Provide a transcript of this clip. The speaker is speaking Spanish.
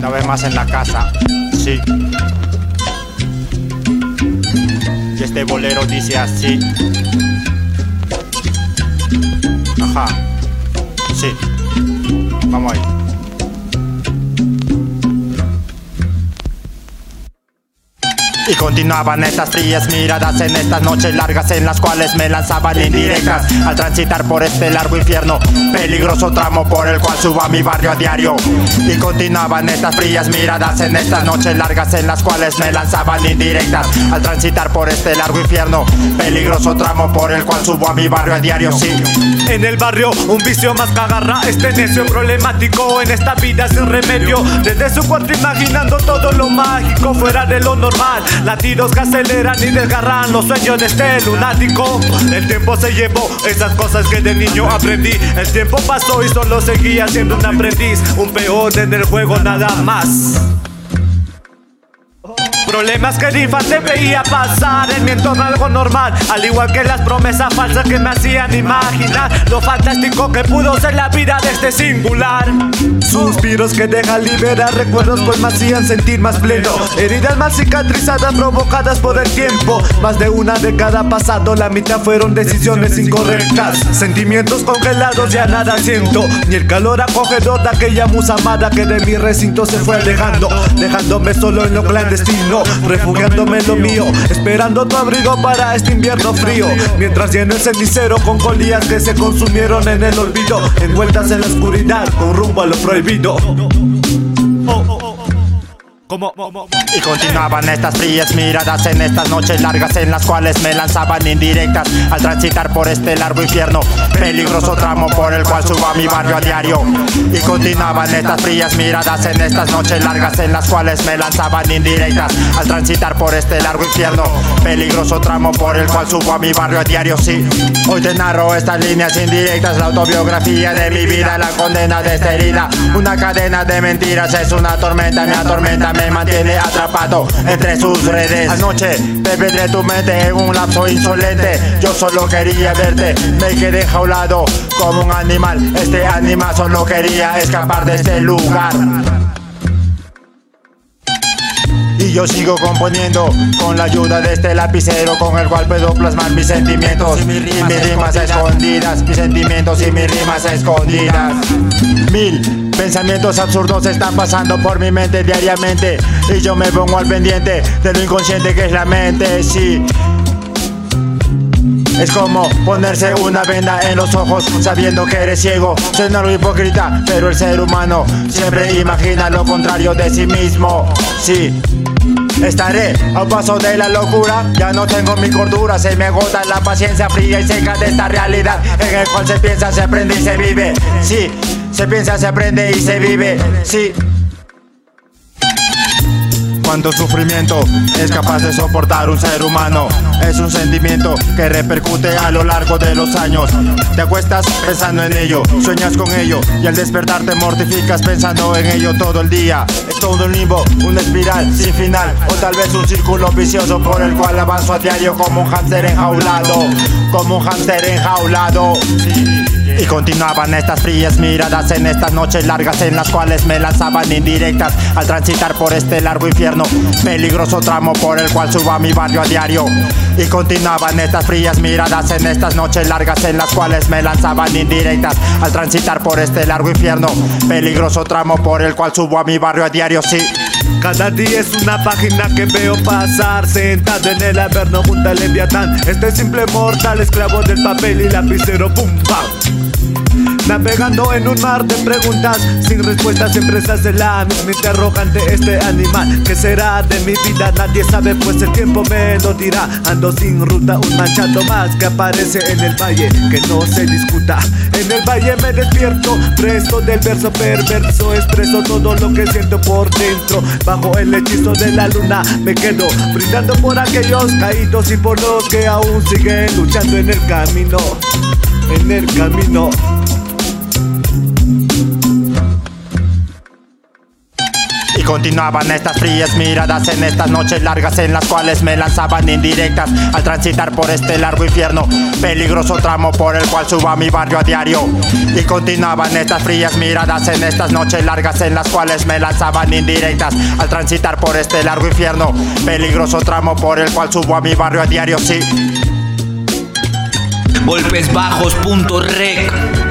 Una vez más en la casa, sí. Y este bolero dice así. Ajá. Sí. Vamos ahí. Y continuaban estas frías miradas en estas noches largas en las cuales me lanzaban indirectas al transitar por este largo infierno, peligroso tramo por el cual subo a mi barrio a diario. Y continuaban estas frías miradas en estas noches largas en las cuales me lanzaban indirectas al transitar por este largo infierno, peligroso tramo por el cual subo a mi barrio a diario, sí. En el barrio, un vicio más que agarra este necio problemático en esta vida sin remedio. Desde su cuarto imaginando todo lo mágico fuera de lo normal. Latidos que aceleran y desgarran los sueños de este lunático. El tiempo se llevó esas cosas que de niño aprendí. El tiempo pasó y solo seguía siendo un aprendiz. Un peón en el juego nada más. Problemas que ni te veía pasar en mi entorno algo normal. Al igual que las promesas falsas que me hacían imaginar. Lo fantástico que pudo ser la vida de este singular. Suspiros que dejan liberar recuerdos pues me hacían sentir más pleno. Heridas más cicatrizadas provocadas por el tiempo. Más de una década pasado la mitad fueron decisiones incorrectas. Sentimientos congelados ya nada siento. Ni el calor acogedor de aquella musa amada que de mi recinto se fue alejando. Dejándome solo en lo clandestino refugiándome en lo mío, esperando tu abrigo para este invierno frío. Mientras lleno el cenicero con colillas que se consumieron en el olvido, envueltas en la oscuridad con rumbo a lo prohibido. Y continuaban estas frías miradas en estas noches largas en las cuales me lanzaban indirectas al transitar por este largo infierno, peligroso tramo por el cual subo a mi barrio a diario. Y continuaban estas frías miradas en estas noches largas en las cuales me lanzaban indirectas al transitar por este largo infierno, peligroso tramo por el cual subo a mi barrio a diario. Sí, hoy te narro estas líneas indirectas, la autobiografía de mi vida, la condena de esta herida, una cadena de mentiras es una tormenta, mi atormenta me mantiene atrapado entre sus redes. Anoche de tu mente en un lapso insolente. Yo solo quería verte, me quedé jaulado como un animal. Este animal solo quería escapar de este lugar. Y yo sigo componiendo con la ayuda de este lapicero con el cual puedo plasmar mis sentimientos y mis rimas, escondidas, mis sentimientos y mis rimas escondidas. Mil pensamientos absurdos están pasando por mi mente diariamente y yo me pongo al pendiente de lo inconsciente que es la mente, sí. Es como ponerse una venda en los ojos sabiendo que eres ciego. Suena algo hipócrita, pero el ser humano siempre imagina lo contrario de sí mismo. Sí. Estaré a un paso de la locura, ya no tengo mi cordura, se me agota la paciencia fría y seca de esta realidad en el cual se piensa, se aprende y se vive. Sí, se piensa, se aprende y se vive. Sí. Cuánto sufrimiento es capaz de soportar un ser humano. Es un sentimiento que repercute a lo largo de los años. Te acuestas pensando en ello, sueñas con ello y al despertar te mortificas pensando en ello todo el día. Es todo un limbo, una espiral sin final o tal vez un círculo vicioso por el cual avanzo a diario como un hámster enjaulado, como un hámster enjaulado. Y continuaban estas frías miradas en estas noches largas en las cuales me lanzaban indirectas al transitar por este largo infierno, peligroso tramo por el cual subo a mi barrio a diario. Y continuaban estas frías miradas en estas noches largas en las cuales me lanzaban indirectas al transitar por este largo infierno, peligroso tramo por el cual subo a mi barrio a diario, sí. Cada día es una página que veo pasar Sentado en el averno junto al leviatán. Este simple mortal esclavo del papel y lapicero pum pam Navegando en un mar de preguntas Sin respuesta siempre hace la misma interrogante. Este animal, ¿qué será de mi vida? Nadie sabe pues el tiempo me lo dirá. Ando sin ruta, un manchado más que aparece en el valle Que no se discuta. En el valle me despierto, presto del verso perverso Expreso todo lo que siento por dentro. Bajo el hechizo de la luna me quedo Brindando por aquellos caídos y por los que aún siguen luchando en el camino En el camino continuaban estas frías miradas en estas noches largas en las cuales me lanzaban indirectas al transitar por este largo infierno. Peligroso tramo por el cual subo a mi barrio a diario. Y continuaban estas frías miradas en estas noches largas en las cuales me lanzaban indirectas al transitar por este largo infierno. Peligroso tramo por el cual subo a mi barrio a diario, sí. Golpesbajos.rec